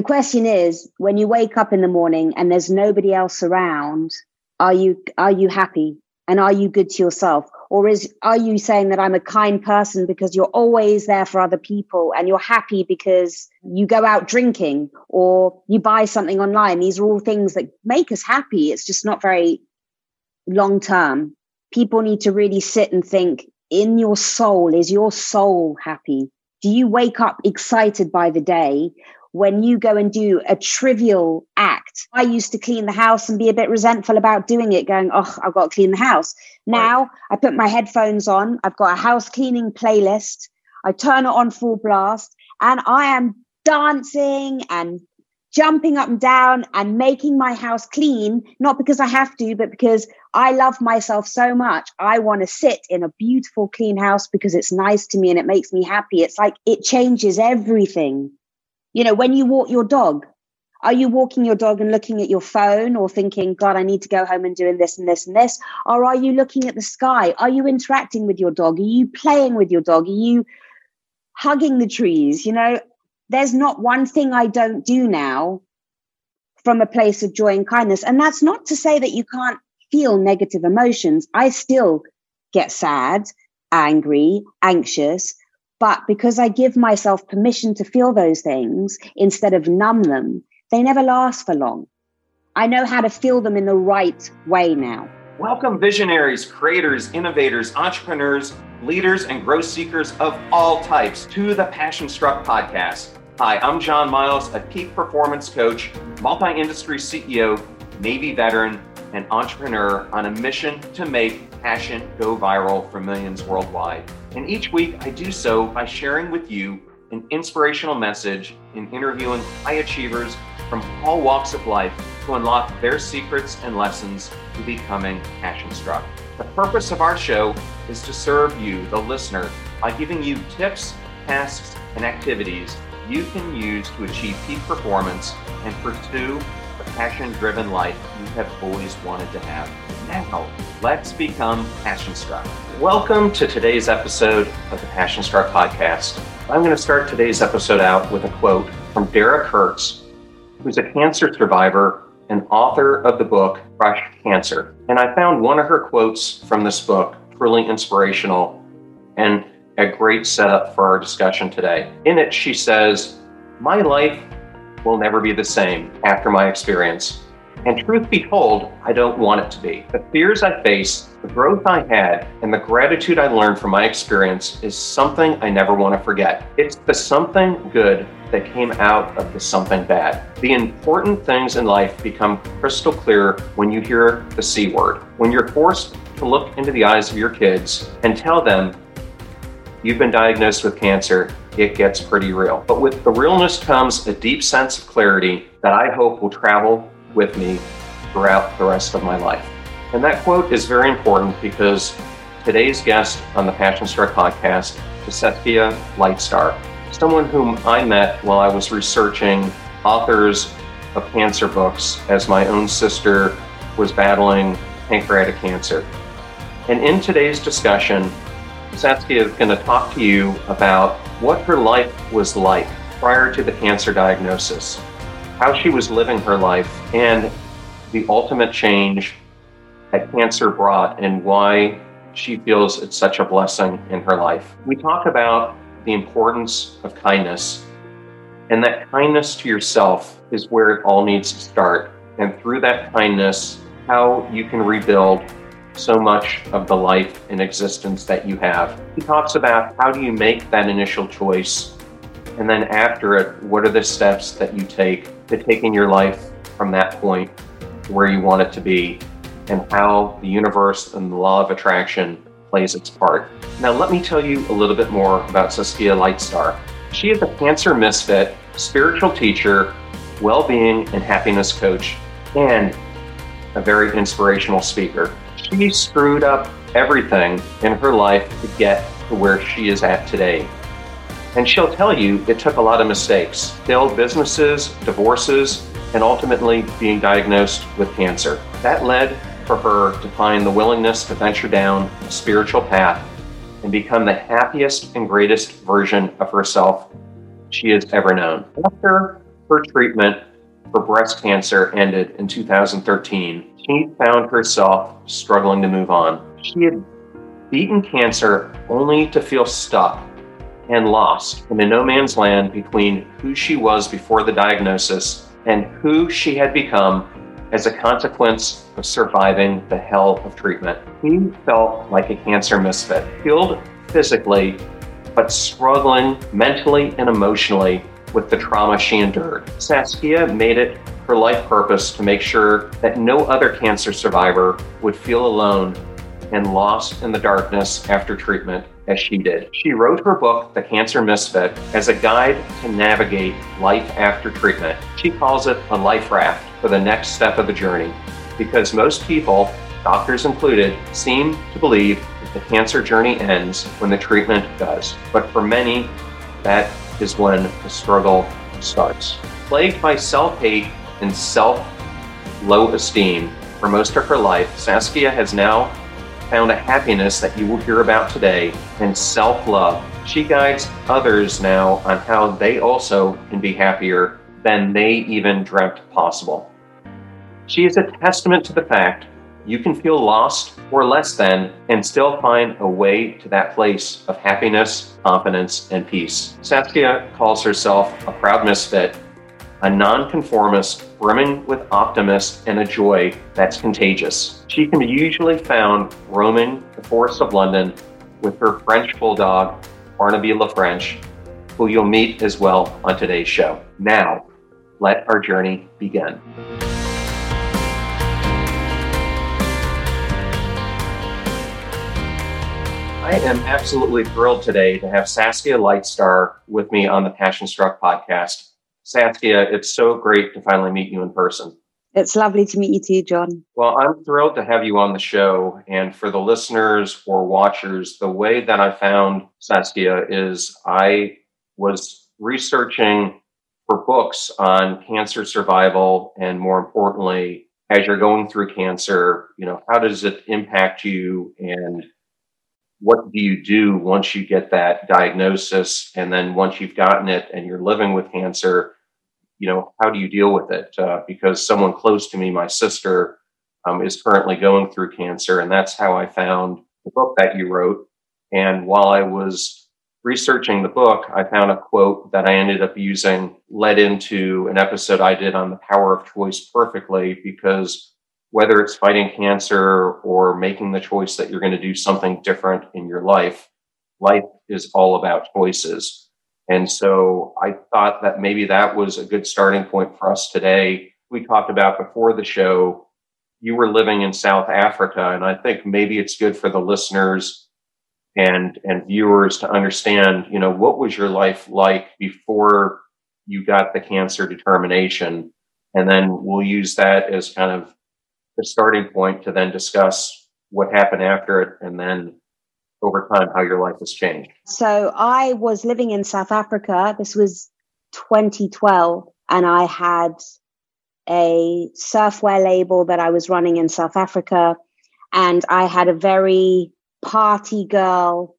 The question is when you wake up in the morning and there's nobody else around, are you are you happy? And are you good to yourself? Or is are you saying that i'm a kind person because you're always there for other people and you're happy because you go out drinking or you buy something online? These are all things that make us happy. It's just not very long term. People need to really sit and think in your soul is your soul happy? Do you wake up excited by the day when you go and do a trivial act. I used to clean the house and be a bit resentful about doing it, going, oh, I've got to clean the house. Now right. I put my headphones on, I've got a house cleaning playlist, I turn it on full blast, and I am dancing and jumping up and down and making my house clean, not because I have to, but because I love myself so much. I want to sit in a beautiful, clean house because it's nice to me and it makes me happy. It's like it changes everything. You know, when you walk your dog, are you walking your dog and looking at your phone or thinking, God, I need to go home and doing this and this and this? Or are you looking at the sky? Are you interacting with your dog? Are you playing with your dog? Are you hugging the trees? You know, there's not one thing I don't do now from a place of joy and kindness. And that's not to say that you can't feel negative emotions. I still get sad, angry, anxious, but because I give myself permission to feel those things instead of numb them, they never last for long. I know how to feel them in the right way now. Welcome, visionaries, creators, innovators, entrepreneurs, leaders, and growth seekers of all types to the Passion Struck podcast. Hi, I'm John Miles, a peak performance coach, multi industry CEO, Navy veteran, and entrepreneur on a mission to make passion go viral for millions worldwide. And each week I do so by sharing with you an inspirational message in interviewing high achievers from all walks of life to unlock their secrets and lessons to becoming passion struck. The purpose of our show is to serve you, the listener, by giving you tips, tasks, and activities you can use to achieve peak performance and pursue passion driven life you have always wanted to have. Now, let's become passion struck. Welcome to today's episode of the Passion Struck podcast. I'm going to start today's episode out with a quote from Derek Hertz, who's a cancer survivor and author of the book Crush Cancer. And I found one of her quotes from this book really inspirational and a great setup for our discussion today. In it, she says, My life will never be the same after my experience. And truth be told, I don't want it to be. The fears I face, the growth I had, and the gratitude I learned from my experience is something I never want to forget. It's the something good that came out of the something bad. The important things in life become crystal clear when you hear the C word. When you're forced to look into the eyes of your kids and tell them, you've been diagnosed with cancer, it gets pretty real. But with the realness comes a deep sense of clarity that I hope will travel with me throughout the rest of my life. And that quote is very important because today's guest on the Passion Struck podcast is Saskia Lightstar, someone whom I met while I was researching authors of cancer books as my own sister was battling pancreatic cancer. And in today's discussion, Saskia is going to talk to you about what her life was like prior to the cancer diagnosis how she was living her life and the ultimate change that cancer brought and why she feels it's such a blessing in her life. We talk about the importance of kindness, and that kindness to yourself is where it all needs to start. And through that kindness, how you can rebuild so much of the life and existence that you have. He talks about how do you make that initial choice and then after it, what are the steps that you take to taking your life from that point where you want it to be, and how the universe and the law of attraction plays its part. Now, let me tell you a little bit more about Saskia Lightstar. She is a cancer misfit, spiritual teacher, well being and happiness coach, and a very inspirational speaker. She screwed up everything in her life to get to where she is at today. And she'll tell you it took a lot of mistakes, failed businesses, divorces, and ultimately being diagnosed with cancer. That led for her to find the willingness to venture down a spiritual path and become the happiest and greatest version of herself she has ever known. After her treatment for breast cancer ended in 2013, she found herself struggling to move on. She had beaten cancer only to feel stuck and lost in a no man's land between who she was before the diagnosis and who she had become as a consequence of surviving the hell of treatment. He felt like a cancer misfit, healed physically, but struggling mentally and emotionally with the trauma she endured. Saskia made it her life purpose to make sure that no other cancer survivor would feel alone and lost in the darkness after treatment as she did. She wrote her book, The Cancer Misfit, as a guide to navigate life after treatment. She calls it a life raft for the next step of the journey because most people, doctors included, seem to believe that the cancer journey ends when the treatment does. But for many, that is when the struggle starts. Plagued by self hate and self low esteem for most of her life, Saskia has now found a happiness that you will hear about today in self love. She guides others now on how they also can be happier than they even dreamt possible. She is a testament to the fact you can feel lost or less than and still find a way to that place of happiness, confidence, and peace. Saskia calls herself a proud misfit a nonconformist brimming with optimism and a joy that's contagious. She can be usually found roaming the forests of London with her French bulldog, Barnaby LaFrench, who you'll meet as well on today's show. Now, let our journey begin. I am absolutely thrilled today to have Saskia Lightstar with me on the Passion Struck podcast. Saskia, it's so great to finally meet you in person. It's lovely to meet you too, John. Well, I'm thrilled to have you on the show. And for the listeners or watchers, the way that I found Saskia is I was researching for books on cancer survival and more importantly, as you're going through cancer, you know, how does it impact you and what do you do once you get that diagnosis and then once you've gotten it and you're living with cancer you know, how do you deal with it? Uh, because someone close to me, my sister, um, is currently going through cancer, and that's how I found the book that you wrote. And while I was researching the book, I found a quote that I ended up using, led into an episode I did on the power of choice perfectly, because whether it's fighting cancer or making the choice that you're going to do something different in your life, life is all about choices. And so I thought that maybe that was a good starting point for us today. We talked about before the show, you were living in South Africa, and I think maybe it's good for the listeners and and viewers to understand, you know, what was your life like before you got the cancer determination, and then we'll use that as kind of the starting point to then discuss what happened after it, and then over time how your life has changed? So I was living in South Africa. This was 2012, and I had a surfwear label that I was running in South Africa. And I had a very party girl,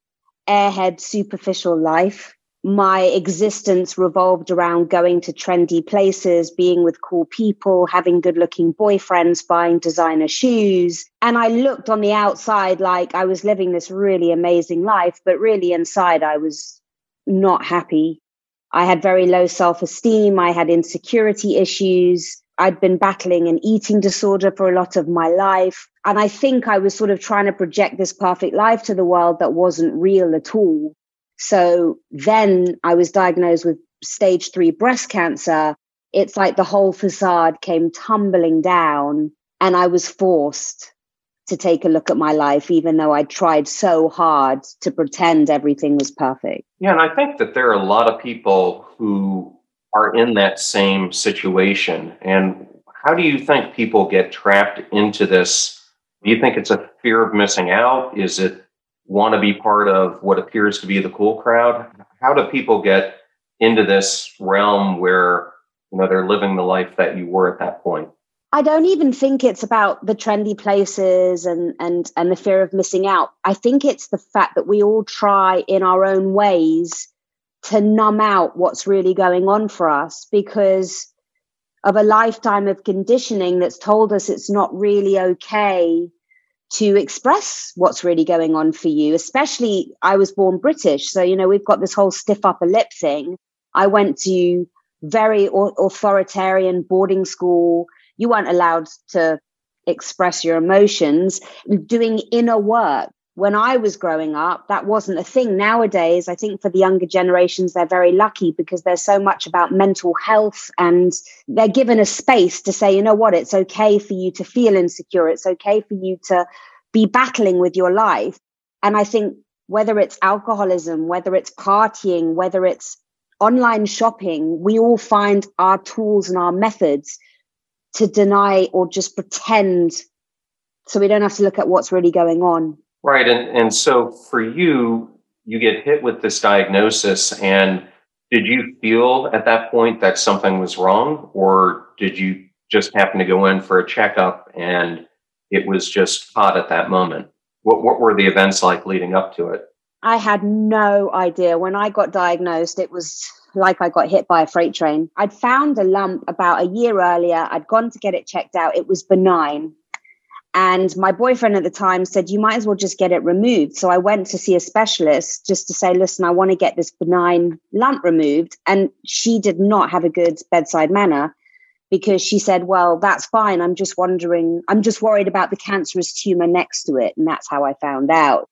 airhead, superficial life my existence revolved around going to trendy places, being with cool people, having good looking boyfriends, buying designer shoes. And I looked on the outside like I was living this really amazing life, but really inside I was not happy. I had very low self esteem. I had insecurity issues. I'd been battling an eating disorder for a lot of my life. And I think I was sort of trying to project this perfect life to the world that wasn't real at all. So then I was diagnosed with stage three breast cancer. It's like the whole facade came tumbling down, and I was forced to take a look at my life, even though I tried so hard to pretend everything was perfect. Yeah, and I think that there are a lot of people who are in that same situation. And how do you think people get trapped into this? Do you think it's a fear of missing out? Is it want to be part of what appears to be the cool crowd? How do people get into this realm where you know they're living the life that you were at that point? I don't even think it's about the trendy places and and and the fear of missing out. I think it's the fact that we all try in our own ways to numb out what's really going on for us because of a lifetime of conditioning that's told us it's not really okay to express what's really going on for you. Especially, I was born British. So, you know, we've got this whole stiff upper lip thing. I went to very authoritarian boarding school. You weren't allowed to express your emotions, doing inner work when I was growing up, that wasn't a thing. Nowadays, I think for the younger generations, they're very lucky because there's so much about mental health and they're given a space to say, you know what, it's okay for you to feel insecure. It's okay for you to be battling with your life. And I think whether it's alcoholism, whether it's partying, whether it's online shopping, we all find our tools and our methods to deny or just pretend so we don't have to look at what's really going on. Right. And, and so for you, you get hit with this diagnosis. And did you feel at that point that something was wrong? Or did you just happen to go in for a checkup and it was just hot at that moment? What, what were the events like leading up to it? I had no idea. When I got diagnosed, it was like I got hit by a freight train. I'd found a lump about a year earlier. I'd gone to get it checked out. It was benign. And my boyfriend at the time said, You might as well just get it removed. So I went to see a specialist just to say, Listen, I want to get this benign lump removed. And she did not have a good bedside manner because she said, Well, that's fine. I'm just wondering, I'm just worried about the cancerous tumor next to it. And that's how I found out.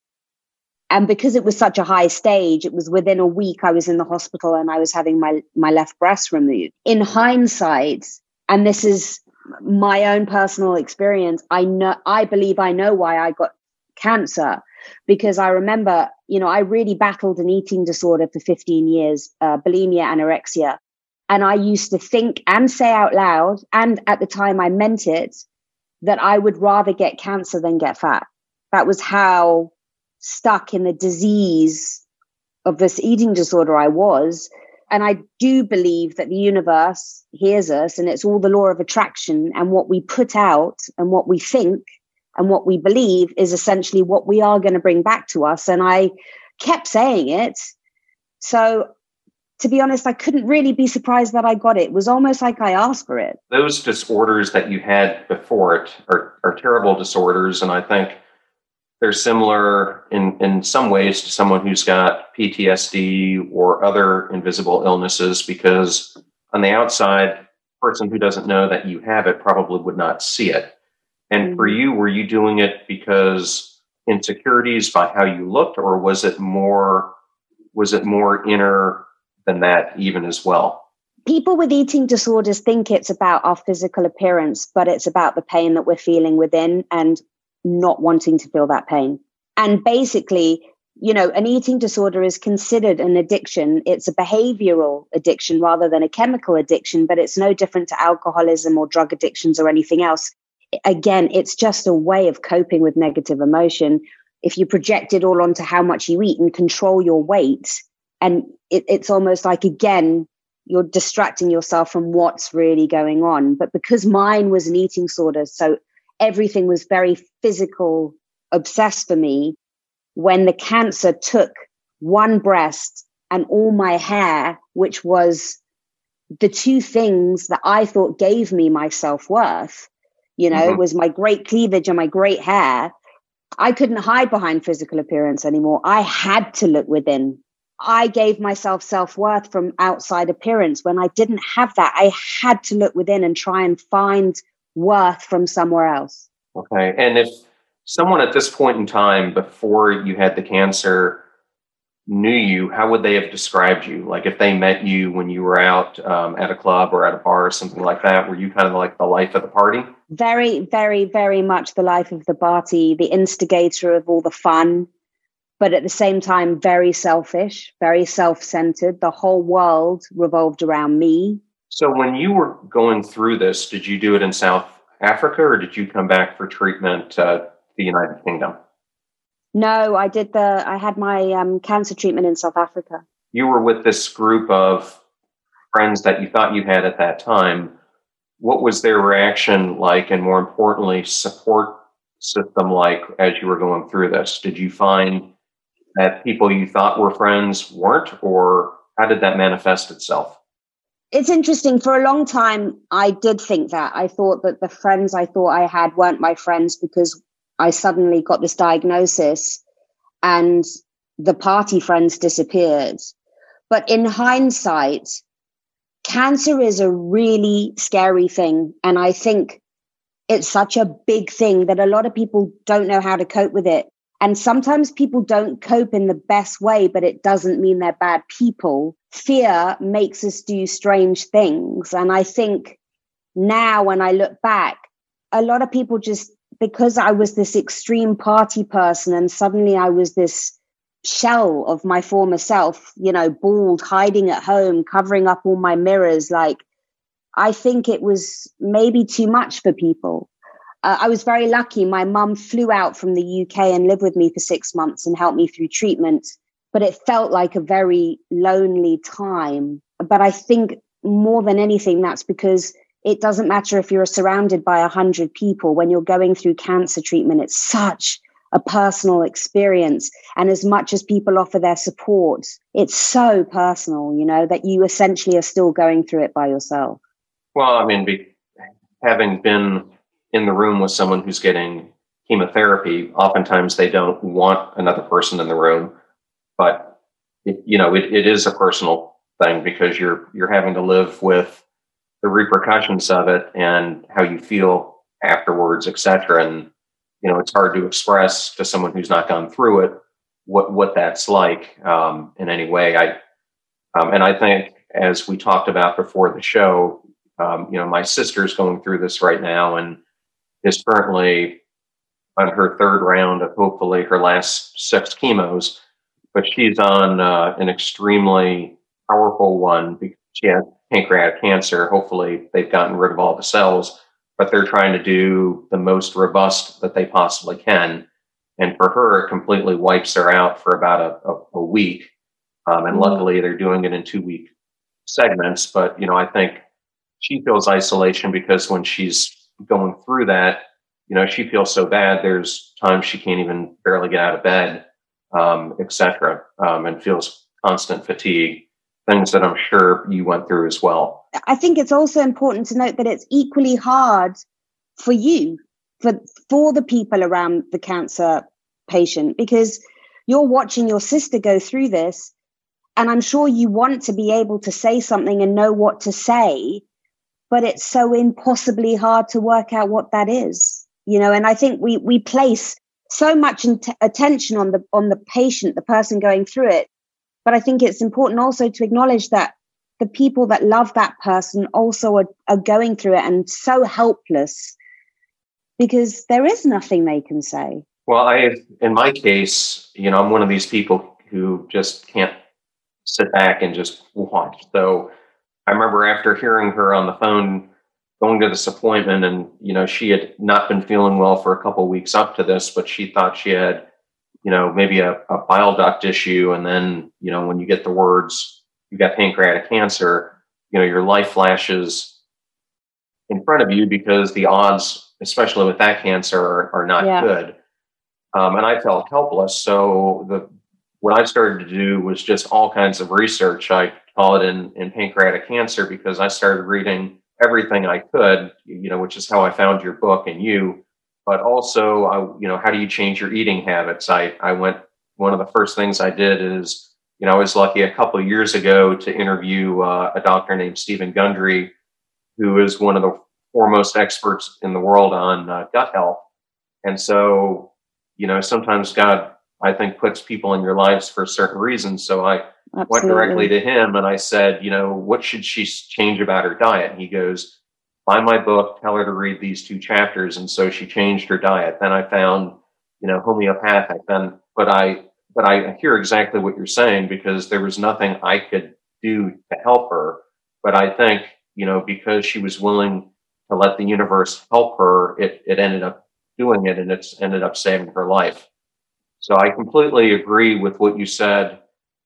And because it was such a high stage, it was within a week I was in the hospital and I was having my, my left breast removed. In hindsight, and this is my own personal experience, I know I believe I know why I got cancer because I remember, you know, I really battled an eating disorder for 15 years, uh, bulimia, anorexia. And I used to think and say out loud, and at the time I meant it, that I would rather get cancer than get fat. That was how stuck in the disease of this eating disorder I was and I do believe that the universe hears us and it's all the law of attraction and what we put out and what we think and what we believe is essentially what we are going to bring back to us. And I kept saying it. So to be honest, I couldn't really be surprised that I got it. It was almost like I asked for it. Those disorders that you had before it are, are terrible disorders. And I think they're similar in, in some ways to someone who's got PTSD or other invisible illnesses because on the outside, person who doesn't know that you have it probably would not see it. And mm-hmm. for you, were you doing it because insecurities by how you looked, or was it more was it more inner than that even as well? People with eating disorders think it's about our physical appearance, but it's about the pain that we're feeling within. And not wanting to feel that pain. And basically, you know, an eating disorder is considered an addiction. It's a behavioral addiction rather than a chemical addiction, but it's no different to alcoholism or drug addictions or anything else. Again, it's just a way of coping with negative emotion. If you project it all onto how much you eat and control your weight, and it, it's almost like, again, you're distracting yourself from what's really going on. But because mine was an eating disorder, so everything was very physical, obsessed for me. When the cancer took one breast and all my hair, which was the two things that I thought gave me my self worth, you know, mm-hmm. was my great cleavage and my great hair. I couldn't hide behind physical appearance anymore. I had to look within. I gave myself self worth from outside appearance. When I didn't have that, I had to look within and try and find worth from somewhere else. Okay. And if someone at this point in time, before you had the cancer, knew you, how would they have described you? Like if they met you when you were out um, at a club or at a bar or something like that, were you kind of like the life of the party? Very, very, very much the life of the party, the instigator of all the fun, but at the same time, very selfish, very self centered. The whole world revolved around me. So when you were going through this, did you do it in South Africa or did you come back for treatment uh, the United Kingdom? No, I did the I had my um, cancer treatment in South Africa. You were with this group of friends that you thought you had at that time. What was their reaction like and more importantly support system like as you were going through this? Did you find that people you thought were friends weren't or how did that manifest itself? It's interesting. For a long time, I did think that. I thought that the friends I thought I had weren't my friends because I suddenly got this diagnosis and the party friends disappeared. But in hindsight, cancer is a really scary thing. And I think it's such a big thing that a lot of people don't know how to cope with it. And sometimes people don't cope in the best way, but it doesn't mean they're bad people. Fear makes us do strange things. And I think now when I look back, a lot of people just, because I was this extreme party person and suddenly I was this shell of my former self, you know, bald, hiding at home, covering up all my mirrors, like, I think it was maybe too much for people uh, I was very lucky. My mum flew out from the UK and lived with me for six months and helped me through treatment. But it felt like a very lonely time. But I think more than anything, that's because it doesn't matter if you're surrounded by a hundred people when you're going through cancer treatment. It's such a personal experience. And as much as people offer their support, it's so personal, you know, that you essentially are still going through it by yourself. Well, I mean, be, having been in the room with someone who's getting chemotherapy, oftentimes they don't want another person in the room. But it, you know, it, it is a personal thing because you're you're having to live with the repercussions of it and how you feel afterwards, etc. And you know, it's hard to express to someone who's not gone through it what what that's like um, in any way. I um, and I think as we talked about before the show, um, you know, my sister's going through this right now, and is currently on her third round of hopefully her last six chemos, but she's on uh, an extremely powerful one because she has pancreatic cancer. Hopefully, they've gotten rid of all the cells, but they're trying to do the most robust that they possibly can. And for her, it completely wipes her out for about a, a, a week. Um, and mm-hmm. luckily, they're doing it in two week segments. But, you know, I think she feels isolation because when she's going through that, you know, she feels so bad. There's times she can't even barely get out of bed, um, etc., um, and feels constant fatigue. Things that I'm sure you went through as well. I think it's also important to note that it's equally hard for you, for for the people around the cancer patient, because you're watching your sister go through this, and I'm sure you want to be able to say something and know what to say but it's so impossibly hard to work out what that is you know? And i think we we place so much attention on the on the patient the person going through it. But i think it's important also to acknowledge that the people that love that person also are, are going through it and so helpless because there is nothing they can say. Well i in my case you know i'm one of these people who just can't sit back and just watch. So I remember after hearing her on the phone going to this appointment and you know she had not been feeling well for a couple weeks up to this but she thought she had you know maybe a, a bile duct issue. And then you know when you get the words you got pancreatic cancer you know your life flashes in front of you because the odds especially with that cancer are, are not yeah. good. Um, and i felt helpless. So the what i started to do was just all kinds of research. I call it in, pancreatic cancer because I started reading everything I could, you know, which is how I found your book and you. But also, I, you know, how do you change your eating habits? I, I went, one of the first things I did is, you know, I was lucky a couple years ago to interview uh, a doctor named Steven Gundry, who is one of the foremost experts in the world on uh, gut health. And so, you know, sometimes God, I think, puts people in your lives for certain reasons. So I, Absolutely. went directly to him and I said, you know, what should she change about her diet? And he goes, buy my book, tell her to read these two chapters. And so she changed her diet. Then I found, you know, homeopathic. Then, but I, but I hear exactly what you're saying because there was nothing I could do to help her. But I think, you know, because she was willing to let the universe help her, it, it ended up doing it and it's ended up saving her life. So I completely agree with what you said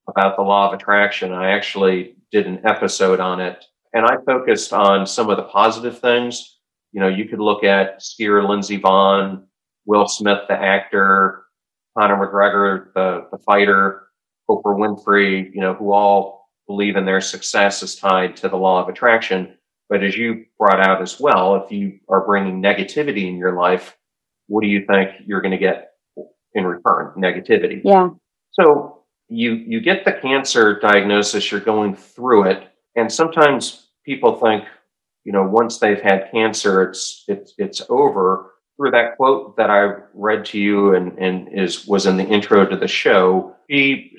about the law of attraction. I actually did an episode on it and I focused on some of the positive things. You know, you could look at skier Lindsey Vonn, Will Smith, the actor, Conor McGregor, the, the fighter, Oprah Winfrey, you know, who all believe in their success is tied to the law of attraction. But as you brought out as well, if you are bringing negativity in your life, what do you think you're going to get in return? Negativity. Yeah. So you you get the cancer diagnosis, you're going through it, and sometimes people think, you know, once they've had cancer, it's it's it's over. Through that quote that I read to you and and is was in the intro to the show, he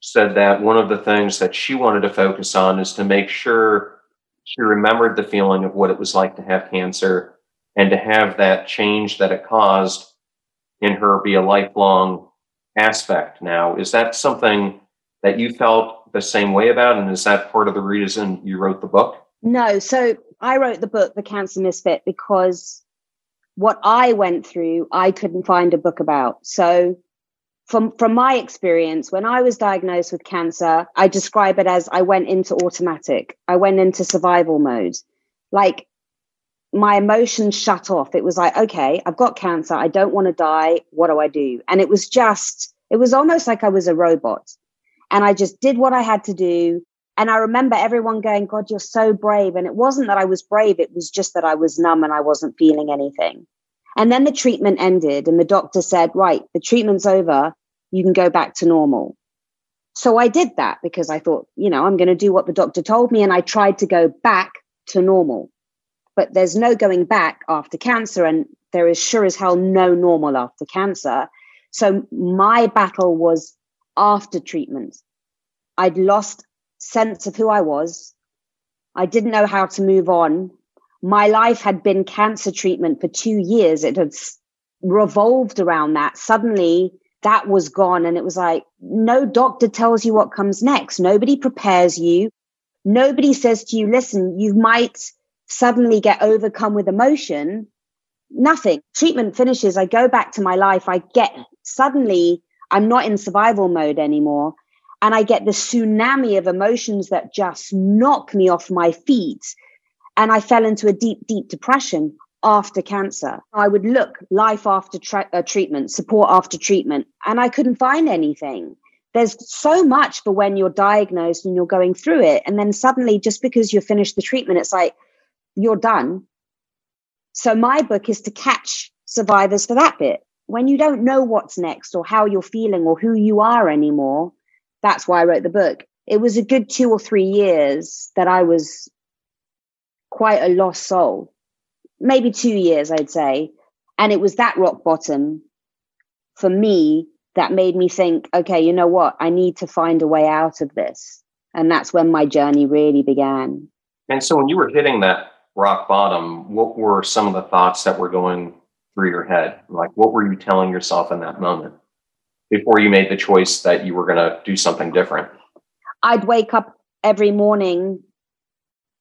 said that one of the things that she wanted to focus on is to make sure she remembered the feeling of what it was like to have cancer and to have that change that it caused in her be a lifelong aspect now. Is that something that you felt the same way about? And is that part of the reason you wrote the book? No. So I wrote the book, The Cancer Misfit, because what I went through, I couldn't find a book about. So from from my experience when i was diagnosed with cancer i describe it as i went into automatic i went into survival mode like my emotions shut off. It was like okay i've got cancer. I don't want to die. What do i do? And it was just it was almost like i was a robot. And i just did what i had to do. And i remember everyone going god you're so brave. And it wasn't that i was brave. It was just that i was numb and i wasn't feeling anything. And then the treatment ended, and the doctor said, Right, the treatment's over. You can go back to normal. So I did that because I thought, you know, I'm going to do what the doctor told me. And I tried to go back to normal. But there's no going back after cancer. And there is sure as hell no normal after cancer. So my battle was after treatment. I'd lost sense of who I was. I didn't know how to move on my life had been cancer treatment for two years. It had revolved around that. Suddenly, that was gone. And it was like, no doctor tells you what comes next. Nobody prepares you. Nobody says to you, listen, you might suddenly get overcome with emotion. Nothing. Treatment finishes. I go back to my life. I get suddenly, I'm not in survival mode anymore. And I get the tsunami of emotions that just knock me off my feet and I fell into a deep, deep depression after cancer. I would look life after tra- uh, treatment, support after treatment, and I couldn't find anything. There's so much for when you're diagnosed and you're going through it. And then suddenly, just because you finished the treatment, it's like you're done. So, my book is to catch survivors for that bit. When you don't know what's next or how you're feeling or who you are anymore, that's why I wrote the book. It was a good two or three years that I was quite a lost soul, maybe two years, I'd say. And it was that rock bottom for me that made me think, okay, you know what? I need to find a way out of this. And that's when my journey really began. And so when you were hitting that rock bottom, what were some of the thoughts that were going through your head? Like, what were you telling yourself in that moment before you made the choice that you were going to do something different? I'd wake up every morning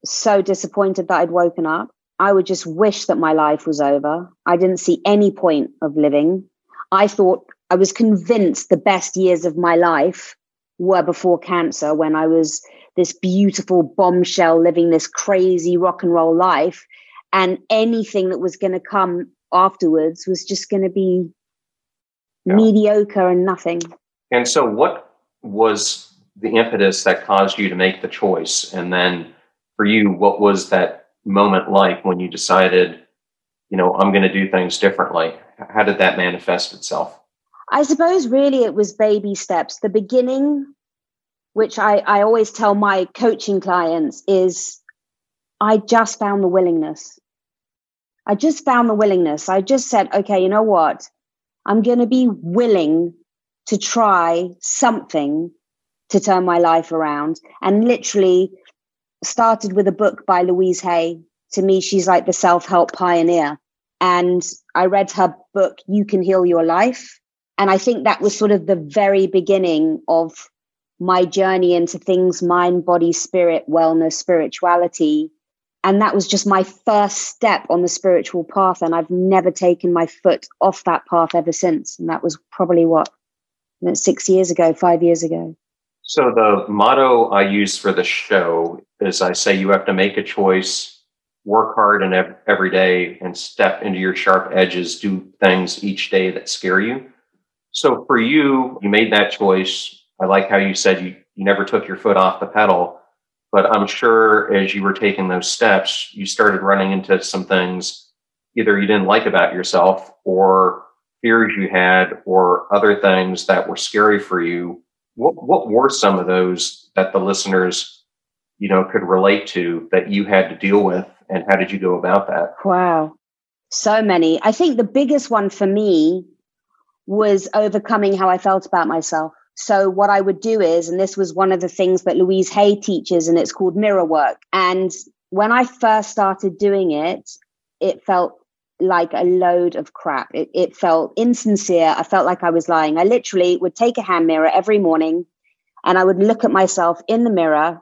so disappointed that I'd woken up. I would just wish that my life was over. I didn't see any point of living. I thought I was convinced the best years of my life were before cancer when I was this beautiful bombshell living this crazy rock and roll life. And anything that was going to come afterwards was just going to be yeah. mediocre and nothing. And so, what was the impetus that caused you to make the choice? And then for you, what was that moment like when you decided, you know, I'm going to do things differently? How did that manifest itself? I suppose really it was baby steps. The beginning, which I, I always tell my coaching clients, is I just found the willingness. I just found the willingness. I just said, okay, you know what? I'm going to be willing to try something to turn my life around. And literally, started with a book by Louise Hay. To me, she's like the self help pioneer. And I read her book, You Can Heal Your Life. And I think that was sort of the very beginning of my journey into things mind, body, spirit, wellness, spirituality. And that was just my first step on the spiritual path. And I've never taken my foot off that path ever since. And that was probably what, six years ago, five years ago. So the motto I use for the show is I say you have to make a choice, work hard and every day and step into your sharp edges, do things each day that scare you. So for you, you made that choice. I like how you said you, you never took your foot off the pedal, but I'm sure as you were taking those steps, you started running into some things either you didn't like about yourself or fears you had or other things that were scary for you. What, what were some of those that the listeners, you know, could relate to that you had to deal with and how did you go about that? Wow. So many. I think the biggest one for me was overcoming how I felt about myself. So what I would do is, and this was one of the things that Louise Hay teaches, and it's called mirror work. And when I first started doing it, it felt like a load of crap. It, it felt insincere. I felt like I was lying. I literally would take a hand mirror every morning and I would look at myself in the mirror,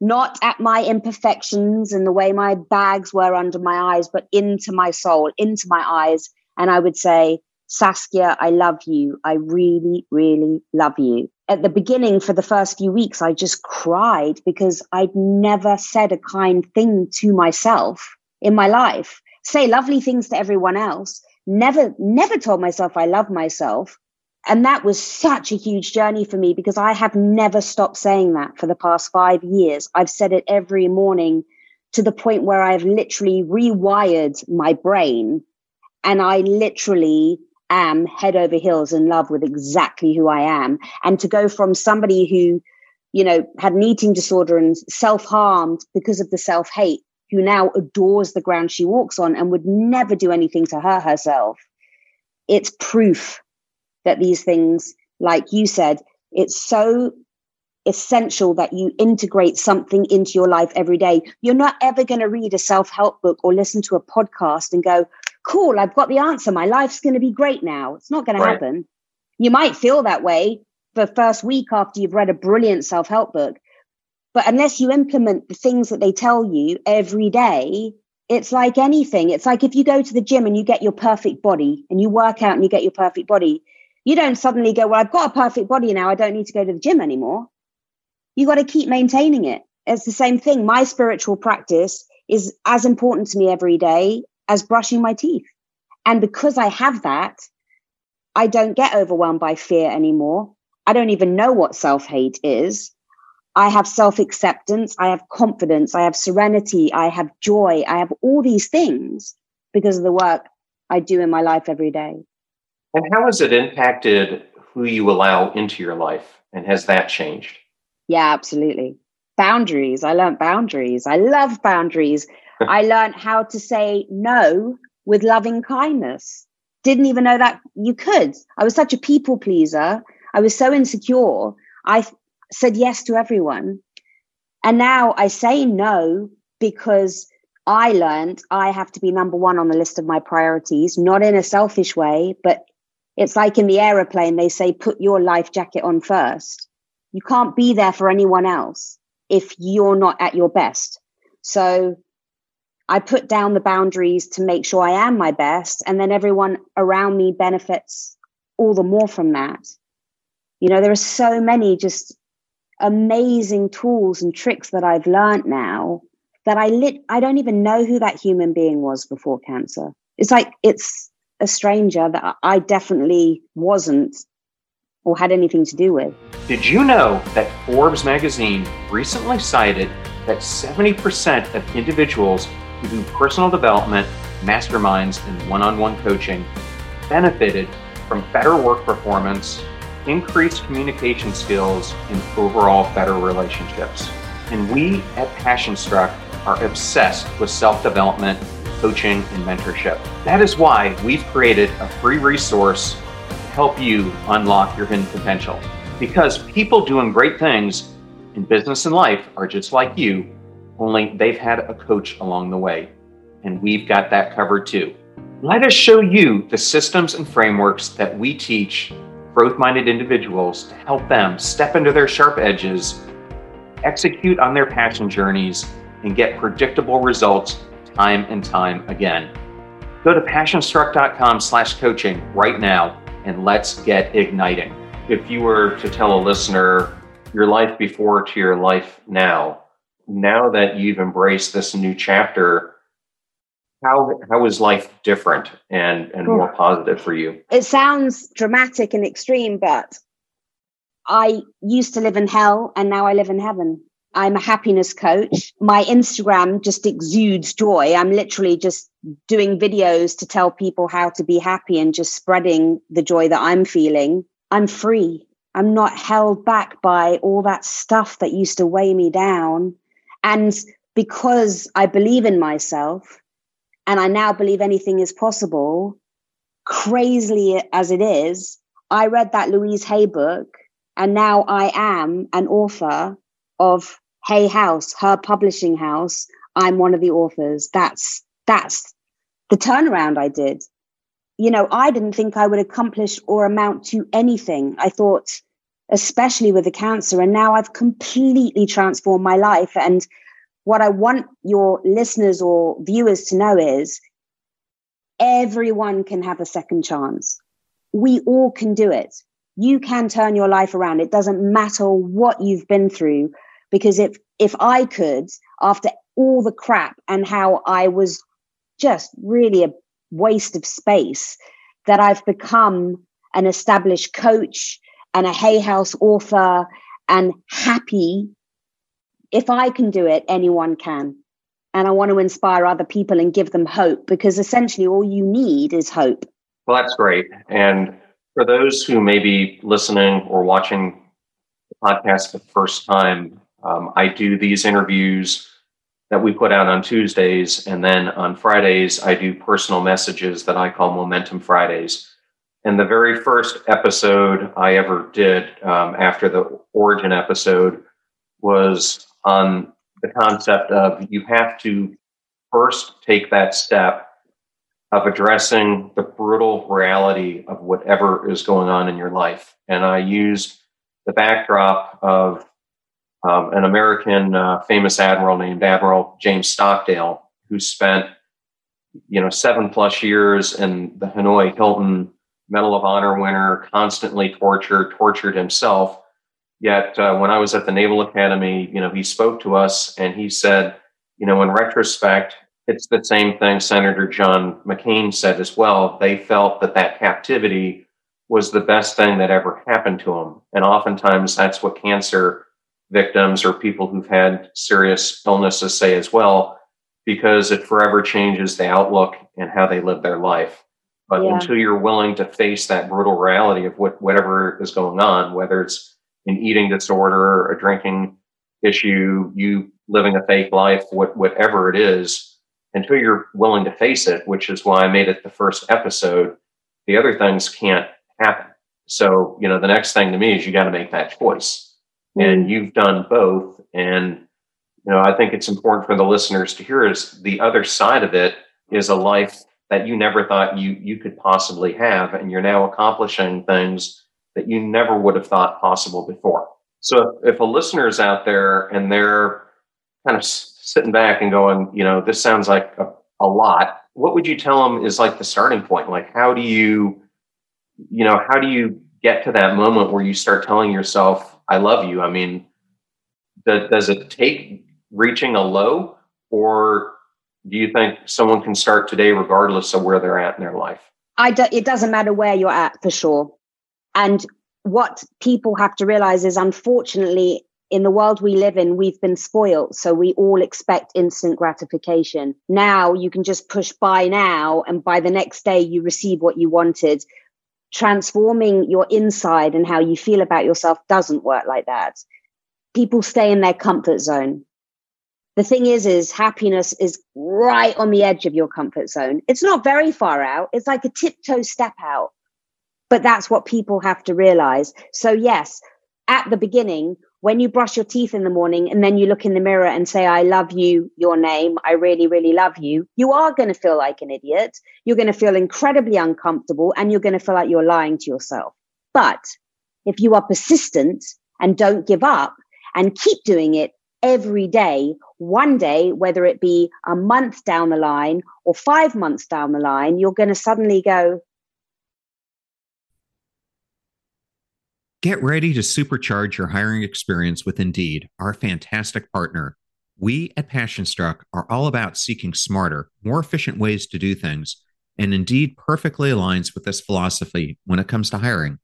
not at my imperfections and the way my bags were under my eyes, but into my soul, into my eyes. And I would say, Saskia, I love you. I really, really love you. At the beginning, for the first few weeks, I just cried because I'd never said a kind thing to myself in my life. Say lovely things to everyone else. Never, never told myself I love myself. And that was such a huge journey for me because I have never stopped saying that for the past five years. I've said it every morning to the point where I've literally rewired my brain and I literally am head over heels in love with exactly who I am. And to go from somebody who, you know, had an eating disorder and self harmed because of the self hate, who now adores the ground she walks on and would never do anything to her herself. It's proof that these things, like you said, it's so essential that you integrate something into your life every day. You're not ever going to read a self help book or listen to a podcast and go, cool, I've got the answer. My life's going to be great now. It's not going right. to happen. You might feel that way the first week after you've read a brilliant self help book. But unless you implement the things that they tell you every day, it's like anything. It's like if you go to the gym and you get your perfect body and you work out and you get your perfect body, you don't suddenly go, Well, I've got a perfect body now. I don't need to go to the gym anymore. You got to keep maintaining it. It's the same thing. My spiritual practice is as important to me every day as brushing my teeth. And because I have that, I don't get overwhelmed by fear anymore. I don't even know what self hate is. I have self acceptance. I have confidence. I have serenity. I have joy. I have all these things because of the work I do in my life every day. And how has it impacted who you allow into your life? And has that changed? Yeah, absolutely. Boundaries. I learned boundaries. I love boundaries. I learned how to say no with loving kindness. Didn't even know that you could. I was such a people pleaser. I was so insecure. I said yes to everyone. And now I say no because I learned I have to be number one on the list of my priorities, not in a selfish way, but it's like in the aeroplane, they say, put your life jacket on first. You can't be there for anyone else if you're not at your best. So I put down the boundaries to make sure I am my best, and then everyone around me benefits all the more from that. You know, there are so many just amazing tools and tricks that I've learned now that I lit I don't even know who that human being was before cancer. It's like it's a stranger that I definitely wasn't or had anything to do with. Did you know that Forbes magazine recently cited that 70% of individuals who do personal development, masterminds, and one on one coaching benefited from better work performance, increased communication skills, and overall better relationships. And we at Passion Struck are obsessed with self development, coaching, and mentorship. That is why we've created a free resource to help you unlock your hidden potential. Because people doing great things in business and life are just like you only they've had a coach along the way. And we've got that covered too. Let us show you the systems and frameworks that we teach growth minded individuals to help them step into their sharp edges, execute on their passion journeys, and get predictable results time and time again. Go to passionstruck.com slash coaching right now and let's get igniting. If you were to tell a listener your life before to your life now, now that you've embraced this new chapter, how how is life different and and more positive for you? It sounds dramatic and extreme, but I used to live in hell and now I live in heaven. I'm a happiness coach. My Instagram just exudes joy. I'm literally just doing videos to tell people how to be happy and just spreading the joy that I'm feeling. I'm free. I'm not held back by all that stuff that used to weigh me down. And because I believe in myself and I now believe anything is possible, crazily as it is, I read that Louise Hay book and now I am an author of Hay House, her publishing house. I'm one of the authors. That's that's the turnaround I did. You know, I didn't think I would accomplish or amount to anything. I thought, especially with the cancer, and now I've completely transformed my life. And what I want your listeners or viewers to know is everyone can have a second chance. We all can do it. You can turn your life around. It doesn't matter what you've been through because if if I could, after all the crap and how I was just really a waste of space, that I've become an established coach and a Hay House author and happy. If I can do it, anyone can. And I want to inspire other people and give them hope because essentially all you need is hope. Well, that's great. And for those who may be listening or watching the podcast for the first time, um, I do these interviews that we put out on Tuesdays, and then on Fridays, I do personal messages that I call Momentum Fridays. And the very first episode I ever did um, after the origin episode was on the concept of you have to first take that step of addressing the brutal reality of whatever is going on in your life. And I used the backdrop of um, an American uh, famous admiral named Admiral James Stockdale, who spent you know seven plus years in the Hanoi Hilton Medal of Honor winner, constantly tortured, tortured himself. Yet uh, when I was at the Naval Academy, you know, he spoke to us and he said, you know, in retrospect, it's the same thing Senator John McCain said as well. They felt that that captivity was the best thing that ever happened to them, and oftentimes that's what cancer victims or people who've had serious illnesses say as well, because it forever changes the outlook and how they live their life. But yeah. until you're willing to face that brutal reality of what whatever is going on, whether it's an eating disorder, a drinking issue, you living a fake life, what, whatever it is, until you're willing to face it, which is why I made it the first episode, the other things can't happen. So, you know, the next thing to me is you got to make that choice and mm. you've done both and you know i think it's important for the listeners to hear is the other side of it is a life that you never thought you you could possibly have and you're now accomplishing things that you never would have thought possible before so if, if a listener is out there and they're kind of sitting back and going you know this sounds like a, a lot what would you tell them is like the starting point like how do you you know how do you get to that moment where you start telling yourself I love you. I mean, does, does it take reaching a low, or do you think someone can start today regardless of where they're at in their life? I do, it doesn't matter where you're at for sure. And what people have to realize is, unfortunately, in the world we live in, we've been spoiled. So we all expect instant gratification. Now you can just push buy now, and by the next day, you receive what you wanted transforming your inside and how you feel about yourself doesn't work like that. People stay in their comfort zone. The thing is, is happiness is right on the edge of your comfort zone. It's not very far out. It's like a tiptoe step out. But that's what people have to realize. So yes, at the beginning, when you brush your teeth in the morning and then you look in the mirror and say, I love you, your name, I really, really love you, you are going to feel like an idiot. You're going to feel incredibly uncomfortable and you're going to feel like you're lying to yourself. But if you are persistent and don't give up and keep doing it every day, one day, whether it be a month down the line or five months down the line, you're going to suddenly go, Get ready to supercharge your hiring experience with Indeed, our fantastic partner. We at PassionStruck are all about seeking smarter, more efficient ways to do things, and Indeed perfectly aligns with this philosophy when it comes to hiring.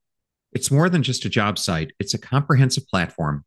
It's more than just a job site, it's a comprehensive platform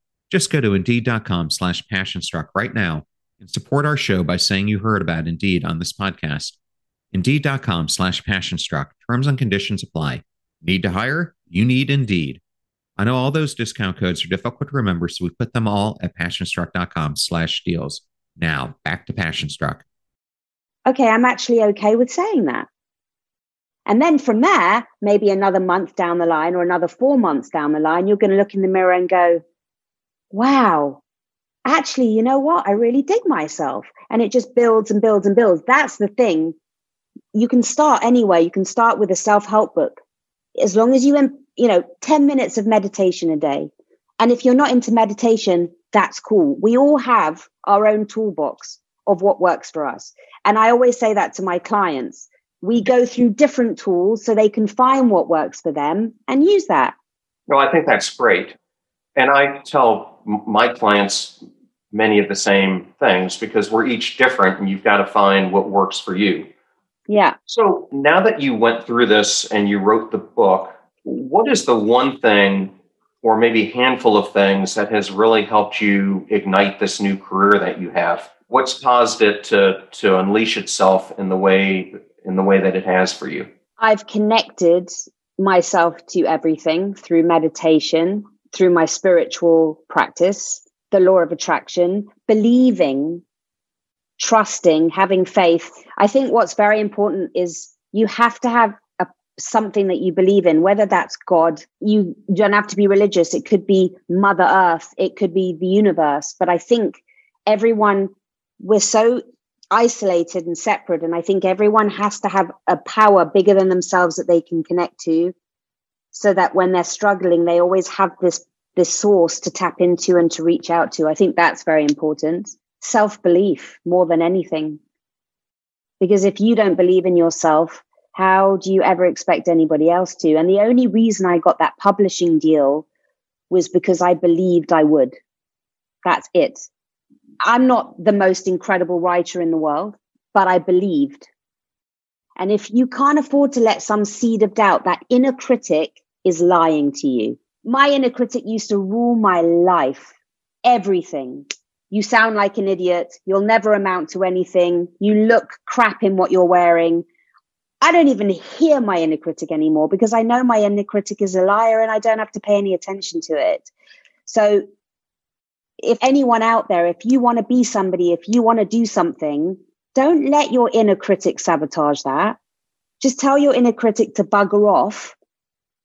Just go to indeed.com slash passionstruck right now and support our show by saying you heard about Indeed on this podcast. Indeed.com slash passionstruck. Terms and conditions apply. Need to hire? You need Indeed. I know all those discount codes are difficult to remember, so we put them all at passionstruck.com slash deals. Now, back to Passionstruck. Okay, I'm actually okay with saying that. And then from there, maybe another month down the line or another four months down the line, you're going to look in the mirror and go, wow, actually, you know what? I really dig myself. And it just builds and builds and builds. That's the thing. You can start anywhere. You can start with a self help book. As long as you, you know, 10 minutes of meditation a day. And if you're not into meditation, that's cool. We all have our own toolbox of what works for us. And I always say that to my clients. We go through different tools so they can find what works for them and use that. Well, I think that's great. And I tell my clients many of the same things because we're each different and you've got to find what works for you. Yeah. So now that you went through this and you wrote the book, what is the one thing or maybe handful of things that has really helped you ignite this new career that you have? What's caused it to to unleash itself in the way in the way that it has for you? I've connected myself to everything through meditation, through my spiritual practice, the law of attraction, believing, trusting, having faith. I think what's very important is you have to have a, something that you believe in, whether that's God. You don't have to be religious. It could be Mother Earth. It could be the universe. But I think everyone, we're so isolated and separate. And I think everyone has to have a power bigger than themselves that they can connect to so that when they're struggling, they always have this this source to tap into and to reach out to. I think that's very important. Self belief more than anything. Because if you don't believe in yourself, how do you ever expect anybody else to? And the only reason I got that publishing deal was because I believed I would. That's it. I'm not the most incredible writer in the world, but I believed. And if you can't afford to let some seed of doubt, that inner critic is lying to you. My inner critic used to rule my life, everything. You sound like an idiot. You'll never amount to anything. You look crap in what you're wearing. I don't even hear my inner critic anymore because I know my inner critic is a liar and I don't have to pay any attention to it. So, if anyone out there, if you want to be somebody, if you want to do something, don't let your inner critic sabotage that. Just tell your inner critic to bugger off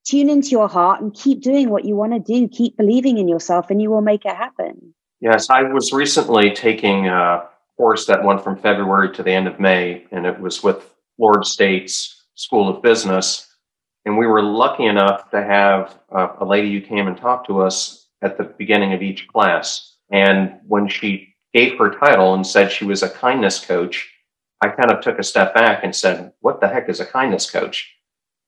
tune into your heart and keep doing what you want to do. Keep believing in yourself and you will make it happen. Yes, I was recently taking a course that went from February to the end of May, and it was with Florida State's School of Business. And we were lucky enough to have a, lady who came and talked to us at the beginning of each class. And when she gave her title and said she was a kindness coach, I kind of took a step back and said, What the heck is a kindness coach?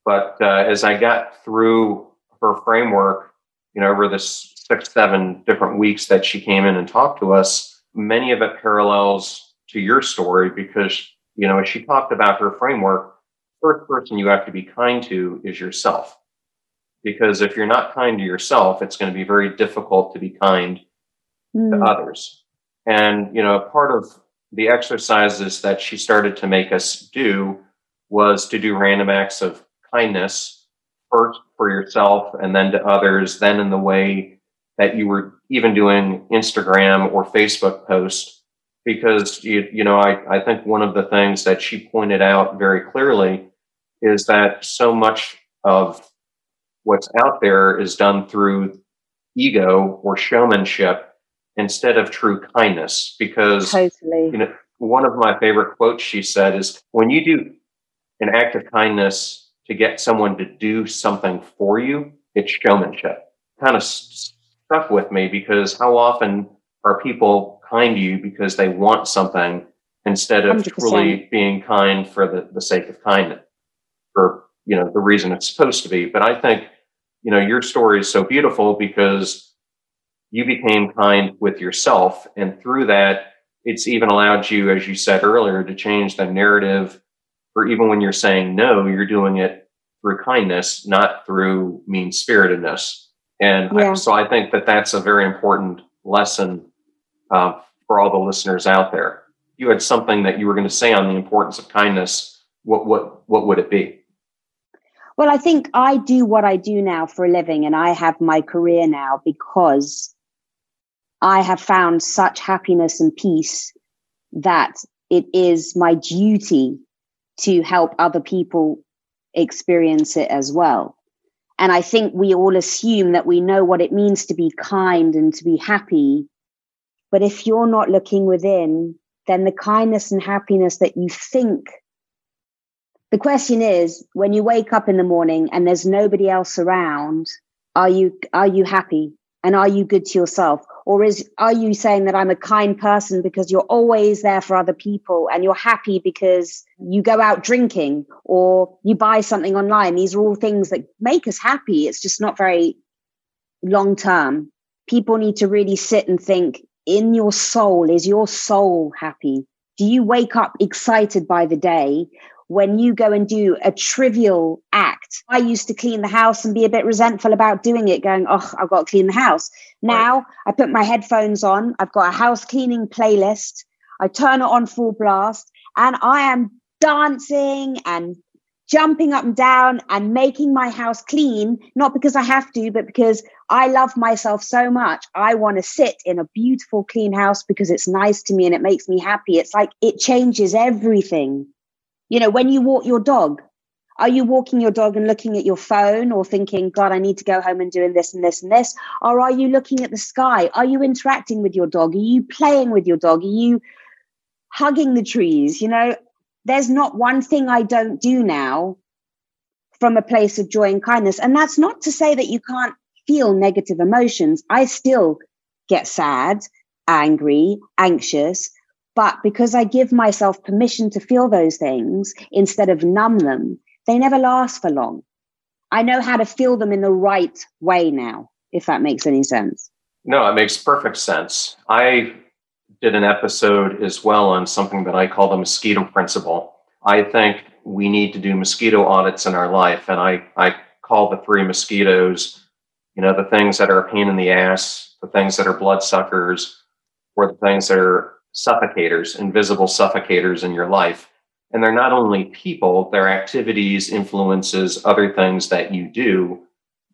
But uh, as I got through her framework, you know, over the six, seven different weeks that she came in and talked to us, many of it parallels to your story because, you know, as she talked about her framework, first person you have to be kind to is yourself. Because if you're not kind to yourself, it's going to be very difficult to be kind mm. to hmm. others. And, you know, part of the exercises that she started to make us do was to do random acts of kindness first for yourself and then to others, then in the way that you were even doing Instagram or Facebook posts because you, you know I, I think one of the things that she pointed out very clearly is that so much of what's out there is done through ego or showmanship instead of true kindness because totally. you know one of my favorite quotes she said is when you do an act of kindness to get someone to do something for you it's showmanship kind of stuck with me because how often are people kind to you because they want something instead of 100%. truly being kind for the, the sake of kindness for you know the reason it's supposed to be but i think you know your story is so beautiful because you became kind with yourself and through that it's even allowed you as you said earlier to change the narrative for even when you're saying no you're doing it through kindness not through mean spiritedness and yeah. I, so I think that that's a very important lesson uh, for all the listeners out there. You had something that you were going to say on the importance of kindness. What what what would it be? Well, I think I do what I do now for a living, and I have my career now because I have found such happiness and peace that it is my duty to help other people experience it as well. And I think we all assume that we know what it means to be kind and to be happy. But if you're not looking within, then the kindness and happiness that you think. The question is when you wake up in the morning and there's nobody else around, are you, are you happy? And are you good to yourself? Or is are you saying that I'm a kind person because you're always there for other people and you're happy because you go out drinking or you buy something online? These are all things that make us happy. It's just not very long term. People need to really sit and think in your soul, is your soul happy? Do you wake up excited by the day? When you go and do a trivial act. I used to clean the house and be a bit resentful about doing it, going, oh, I've got to clean the house. Now. I put my headphones on, I've got a house cleaning playlist, I turn it on full blast, and I am dancing and jumping up and down and making my house clean, not because I have to, but because I love myself so much. I want to sit in a beautiful, clean house because it's nice to me and it makes me happy. It's like it changes everything. You know, when you walk your dog, are you walking your dog and looking at your phone or thinking, God, I need to go home and doing this and this and this? Or are you looking at the sky? Are you interacting with your dog? Are you playing with your dog? Are you hugging the trees? You know, there's not one thing I don't do now from a place of joy and kindness. And that's not to say that you can't feel negative emotions. I still get sad, angry, anxious, but because I give myself permission to feel those things instead of numb them, they never last for long. I know how to feel them in the right way now, if that makes any sense. No, it makes perfect sense. I did an episode as well on something that I call the mosquito principle. I think we need to do mosquito audits in our life. And I, I call the three mosquitoes, you know, the things that are a pain in the ass, the things that are bloodsuckers, or the things that are suffocators, invisible suffocators in your life. And they're not only people, they're activities, influences, other things that you do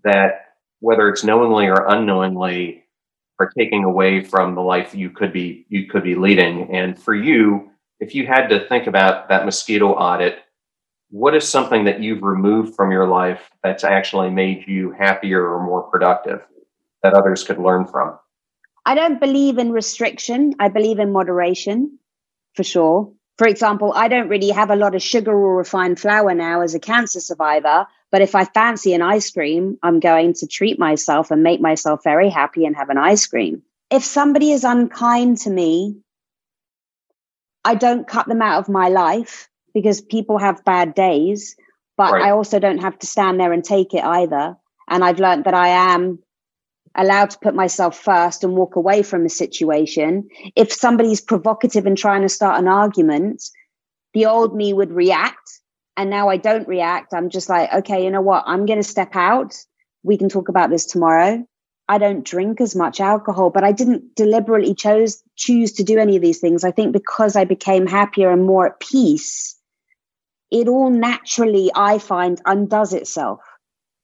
that, whether it's knowingly or unknowingly, are taking away from the life you could be you could be leading. And for you, if you had to think about that mosquito audit, what is something that you've removed from your life that's actually made you happier or more productive that others could learn from? I don't believe in restriction. I believe in moderation for sure. For example, I don't really have a lot of sugar or refined flour now as a cancer survivor. But if I fancy an ice cream, I'm going to treat myself and make myself very happy and have an ice cream. If somebody is unkind to me, I don't cut them out of my life because people have bad days. But right. I also don't have to stand there and take it either. And I've learned that I am allowed to put myself first and walk away from a situation. If somebody's provocative and trying to start an argument, the old me would react. And now I don't react. I'm just like, okay, you know what? I'm going to step out. We can talk about this tomorrow. I don't drink as much alcohol, but I didn't deliberately chose choose to do any of these things. I think because I became happier and more at peace, it all naturally, I find, undoes itself.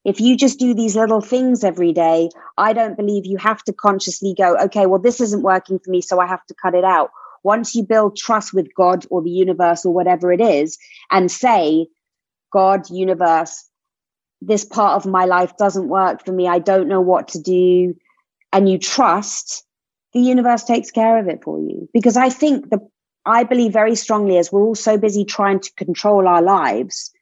If you just do these little things every day, I don't believe you have to consciously go, okay, well, this isn't working for me, so I have to cut it out. Once you build trust with God or the universe or whatever it is, and say, God, universe, this part of my life doesn't work for me. I don't know what to do. And you trust, the universe takes care of it for you. Because I think the, I believe very strongly as we're all so busy trying to control our lives,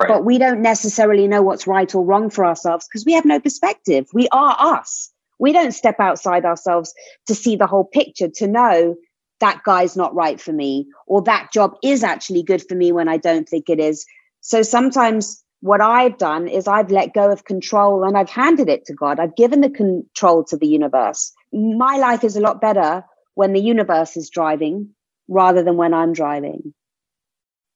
right. but we don't necessarily know what's right or wrong for ourselves because we have no perspective. We are us. We don't step outside ourselves to see the whole picture, to know that guy's not right for me, or that job is actually good for me when I don't think it is. So sometimes what I've done is I've let go of control and I've handed it to God. I've given the control to the universe. My life is a lot better when the universe is driving rather than when I'm driving.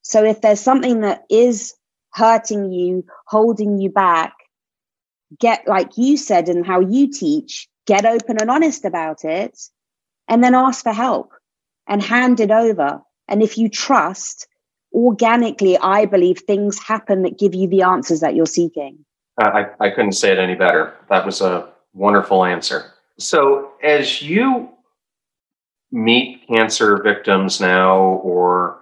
So if there's something that is hurting you, holding you back, get, like you said, and how you teach, get open and honest about it, and then ask for help and hand it over. And if you trust, organically, I believe things happen that give you the answers that you're seeking. I, I couldn't say it any better. That was a wonderful answer. So, as you meet cancer victims now, or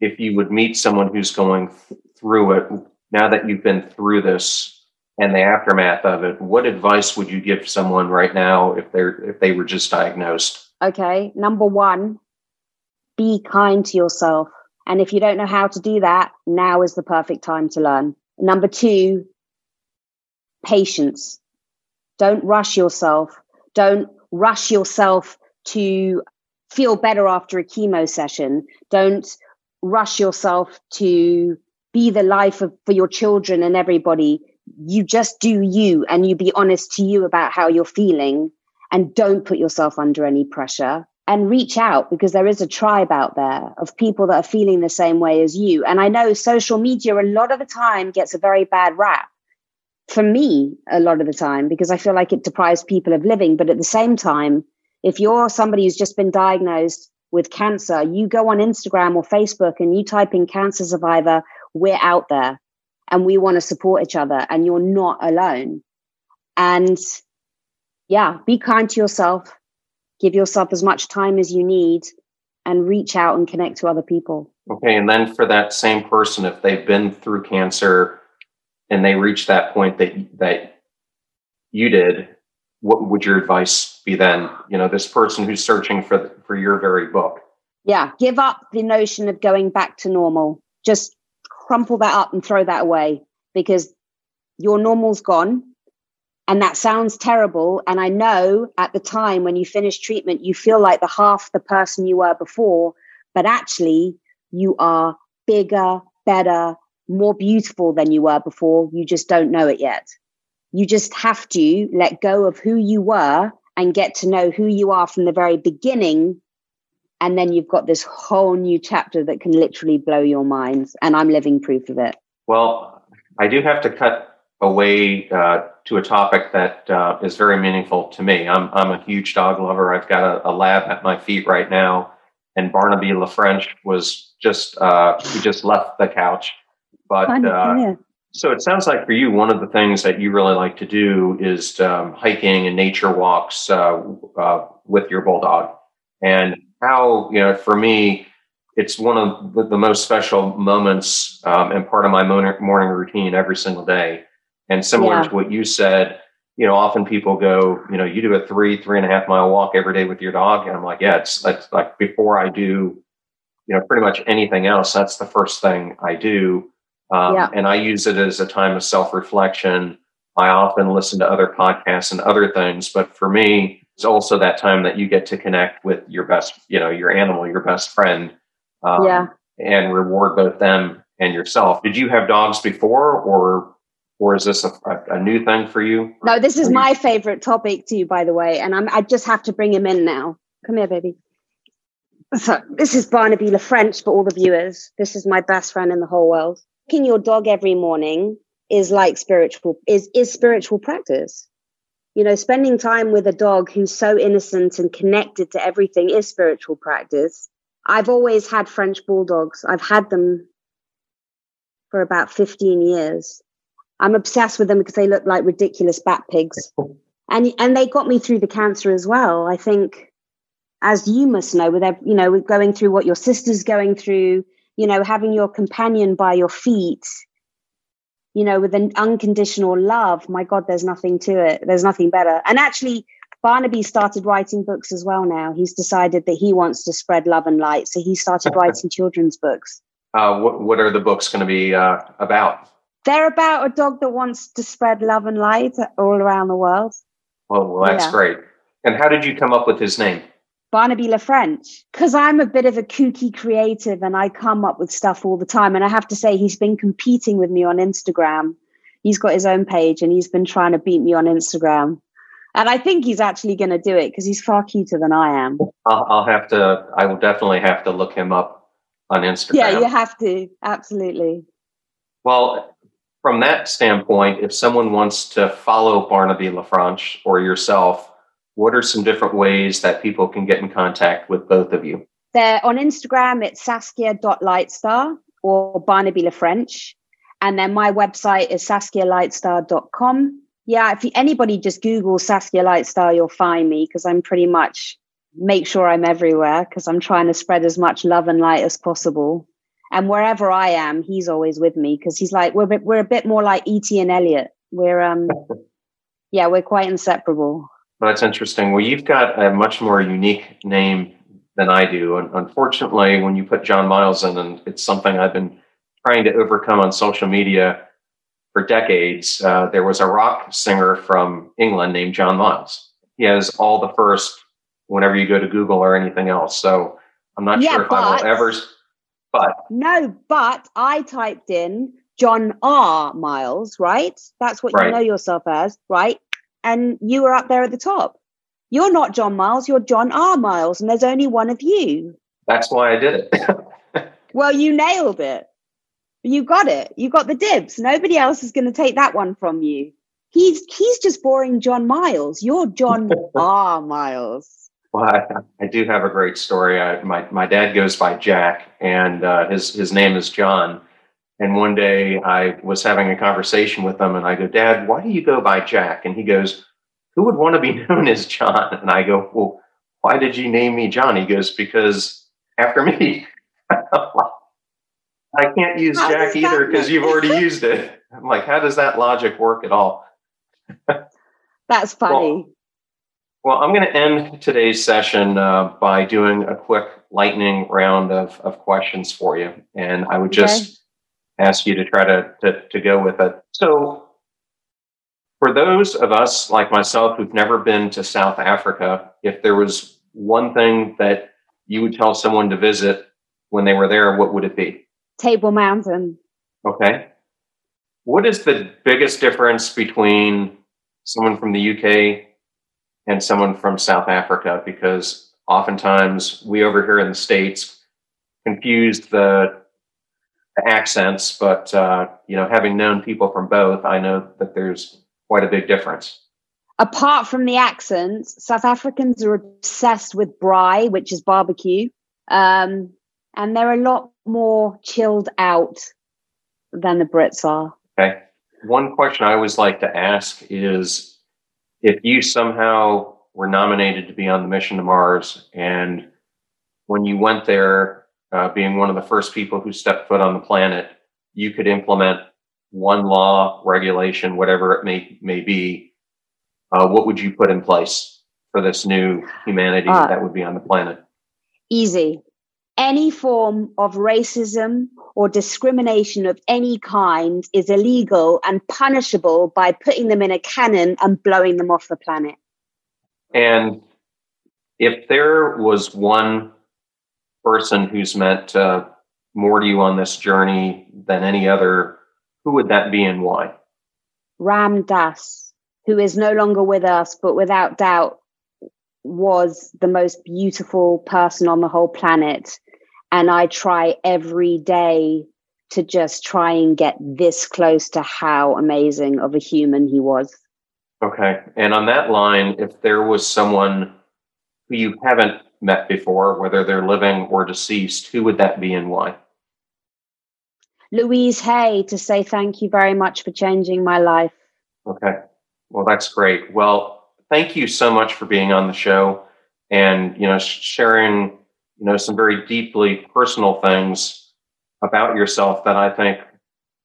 if you would meet someone who's going through it, now that you've been through this and the aftermath of it, what advice would you give someone right now if they're if they were just diagnosed? Okay, number one, be kind to yourself. And if you don't know how to do that, now is the perfect time to learn. Number two, patience. Don't rush yourself. Don't rush yourself to feel better after a chemo session. Don't rush yourself to be the life of, for your children and everybody. You just do you and you be honest to you about how you're feeling and don't put yourself under any pressure and reach out because there is a tribe out there of people that are feeling the same way as you. And I know social media a lot of the time gets a very bad rap for me a lot of the time because I feel like it deprives people of living. But at the same time, if you're somebody who's just been diagnosed with cancer, you go on Instagram or Facebook and you type in cancer survivor, we're out there and we want to support each other and you're not alone. And yeah, be kind to yourself give yourself as much time as you need and reach out and connect to other people. Okay. And then for that same person, if they've been through cancer and they reach that point that, that you did, what would your advice be then? You know, this person who's searching for, for your very book. Yeah. Give up the notion of going back to normal. Just crumple that up and throw that away because your normal's gone and that sounds terrible. And I know at the time when you finish treatment, you feel like the half the person you were before, but actually you are bigger, better, more beautiful than you were before. You just don't know it yet. You just have to let go of who you were and get to know who you are from the very beginning. And then you've got this whole new chapter that can literally blow your minds. And I'm living proof of it. Well, I do have to cut away uh, to a topic that uh, is very meaningful to me. I'm I'm a huge dog lover. I've got a, a lab at my feet right now, and Barnaby LaFrench was just uh, he just left the couch. But uh, so it sounds like for you, one of the things that you really like to do is um, hiking and nature walks uh, uh, with your bulldog. And how you know, for me, it's one of the, most special moments um, and part of my morning routine every single day and similar yeah. to what you said, you know, often people go, you know, you do a three, three and a half mile walk every day with your dog. And I'm like, yeah, it's that's like before I do, you know, pretty much anything else, that's the first thing I do. Um, yeah. And I use it as a time of self reflection. I often listen to other podcasts and other things, but for me, it's also that time that you get to connect with your best, you know, your animal, your best friend, um, yeah. and reward both them and yourself. Did you have dogs before, or or is this a, a new thing for you? No, this is my favorite topic too, by the way, and I'm, I just have to bring him in now. Come here, baby. So this is Barnaby LaFrench for all the viewers. This is my best friend in the whole world. Walking your dog every morning is like spiritual is is spiritual practice. You know, spending time with a dog who's so innocent and connected to everything is spiritual practice. I've always had French bulldogs. I've had them for about 15 years I'm obsessed with them because they look like ridiculous bat pigs. and and they got me through the cancer as well. I think, as you must know, with you know, with going through what your sister's going through, you know, having your companion by your feet, you know, with an unconditional love. My God, there's nothing to it. There's nothing better. And actually, Barnaby started writing books as well. Now he's decided that he wants to spread love and light, so he started writing children's books. Uh, what what are the books going to be uh, about? They're about a dog that wants to spread love and light all around the world. Oh, well, that's yeah. great. And how did you come up with his name? Barnaby LaFrench. Because I'm a bit of a kooky creative and I come up with stuff all the time. And I have to say, he's been competing with me on Instagram. He's got his own page and he's been trying to beat me on Instagram. And I think he's actually going to do it because he's far cuter than I am. I'll, I'll have to, I will definitely have to look him up on Instagram. Yeah, you have to. Absolutely. Well, from that standpoint, if someone wants to follow Barnaby LaFrench or yourself, what are some different ways that people can get in contact with both of you? They're on Instagram, it's saskia.lightstar or Barnaby LaFrench. And then my website is saskialightstar.com. Yeah, if anybody just Google Saskia Lightstar, you'll find me because I'm pretty much make sure I'm everywhere because I'm trying to spread as much love and light as possible and wherever I am, he's always with me because he's like we're a bit, we're a bit more like ET and Elliott. We're um, yeah, we're quite inseparable. That's interesting. Well, you've got a much more unique name than I do, and unfortunately, when you put John Miles in, and it's something I've been trying to overcome on social media for decades. Uh, there was a rock singer from England named John Miles. He has all the first whenever you go to Google or anything else. So I'm not yeah, sure if I will ever but no, but I typed in John R. Miles, right? That's what right. you know yourself as, right? And you were up there at the top. You're not John Miles, you're John R. Miles, and there's only one of you. That's why I did it. well, you nailed it. You got it. You got the dibs. Nobody else is going to take that one from you. He's he's just boring John Miles. You're John R. Miles. Well, I, I, do have a great story. I, my my dad goes by Jack, and uh, his his name is John. And one day I was having a conversation with him, and I go, Dad, why do you go by Jack? And he goes, Who would want to be known as John? And I go, Well, why did you name me John? He goes, Because after me. I can't use how Jack either because you've already used it. I'm like, how does that logic work at all? That's funny. Well, well, I'm going to end today's session uh, by doing a quick lightning round of, of questions for you. And I would just okay. Ask you to try to, to, to go with it. So, for those of us like myself who've never been to South Africa, if there was one thing that you would tell someone to visit when they were there, what would it be? Table Mountain. Okay. What is the biggest difference between someone from the UK and someone from South Africa because oftentimes we over here in the States confuse the, the accents, but uh, you know, having known people from both, I know that there's quite a big difference. Apart from the accents, South Africans are obsessed with braai, which is barbecue, um, and they're a lot more chilled out than the Brits are. Okay. One question I always like to ask is if you somehow were nominated to be on the mission to Mars, and when you went there, uh, being one of the first people who stepped foot on the planet, you could implement one law, regulation, whatever it may may be. Uh, what would you put in place for this new humanity uh, that would be on the planet? Easy. Any form of racism or discrimination of any kind is illegal and punishable by putting them in a cannon and blowing them off the planet. And if there was one person who's meant uh, more to you on this journey than any other, who would that be and why? Ram Dass, who is no longer with us, but without doubt was the most beautiful person on the whole planet and I try every day to just try and get this close to how amazing of a human he was. Okay. And on that line, if there was someone who you haven't met before, whether they're living or deceased, who would that be and why? Louise Hay to say thank you very much for changing my life. Okay. Well, that's great. Well, thank you so much for being on the show and, you know, sharing, you know, some very deeply personal things about yourself that I think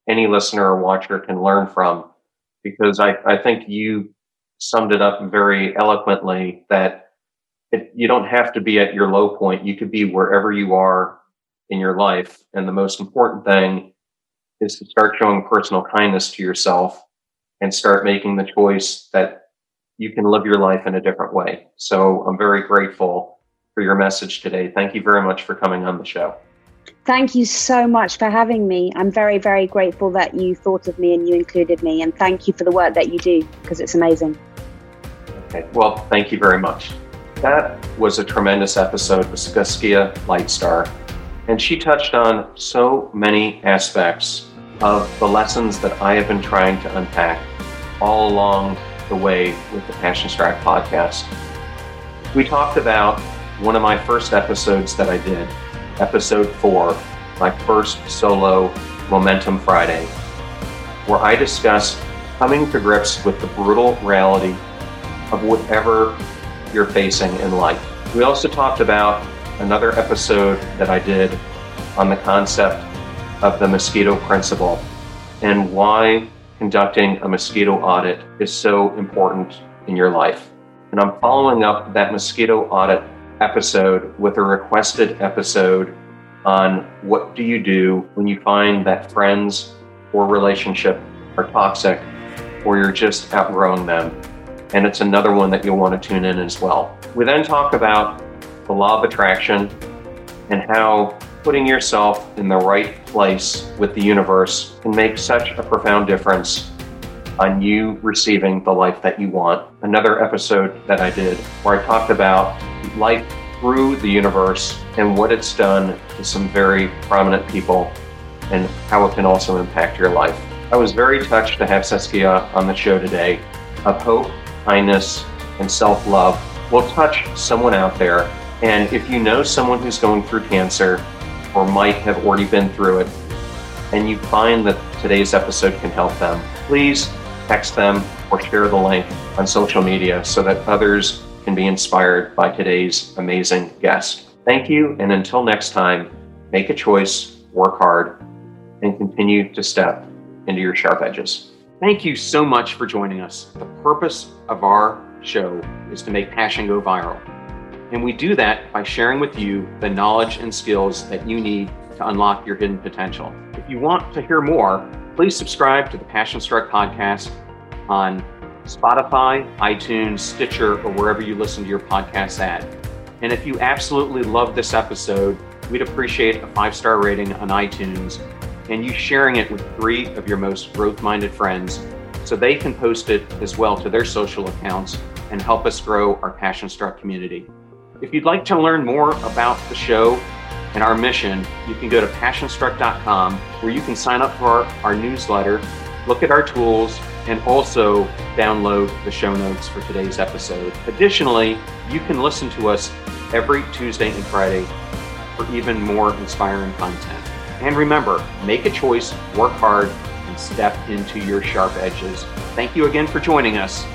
any listener or watcher can learn from because I, I think you summed it up very eloquently that it, you don't have to be at your low point. You could be wherever you are in your life. And the most important thing is to start showing personal kindness to yourself and start making the choice that you can live your life in a different way. So I'm very grateful for your message today. Thank you very much for coming on the show. Thank you so much for having me. I'm very, very grateful that you thought of me and you included me. And thank you for the work that you do because it's amazing. Okay. Well, thank you very much. That was a tremendous episode with Saskia Lightstar. And she touched on so many aspects of the lessons that I have been trying to unpack all along the way with the Passion Struck podcast. We talked about one of my first episodes that I did episode four, my first solo Momentum Friday, where I discussed coming to grips with the brutal reality of whatever you're facing in life. We also talked about another episode that I did on the concept of the mosquito principle and why conducting a mosquito audit is so important in your life. And I'm following up that mosquito audit episode with a requested episode on what do you do when you find that friends or relationship are toxic or you're just outgrowing them. And it's another one that you'll want to tune in as well. We then talk about the law of attraction and how putting yourself in the right place with the universe can make such a profound difference on you receiving the life that you want. Another episode that I did where I talked about life through the universe and what it's done to some very prominent people and how it can also impact your life. I was very touched to have Saskia on the show today of hope, kindness, and self love will touch someone out there. And if you know someone who's going through cancer or might have already been through it, and you find that today's episode can help them, please text them or share the link on social media so that others can be inspired by today's amazing guest. Thank you, and until next time, make a choice, work hard, and continue to step into your sharp edges. Thank you so much for joining us. The purpose of our show is to make passion go viral. And we do that by sharing with you the knowledge and skills that you need to unlock your hidden potential. If you want to hear more, please subscribe to the Passion Struck podcast on Spotify, iTunes, Stitcher, or wherever you listen to your podcasts at. And if you absolutely love this episode, we'd appreciate a five star rating on iTunes and you sharing it with three of your most growth minded friends so they can post it as well to their social accounts and help us grow our Passion Struck community. If you'd like to learn more about the show and our mission, you can go to passionstruck.com where you can sign up for our, our newsletter, look at our tools, and also download the show notes for today's episode. Additionally, you can listen to us every Tuesday and Friday for even more inspiring content. And remember, make a choice, work hard, and step into your sharp edges. Thank you again for joining us.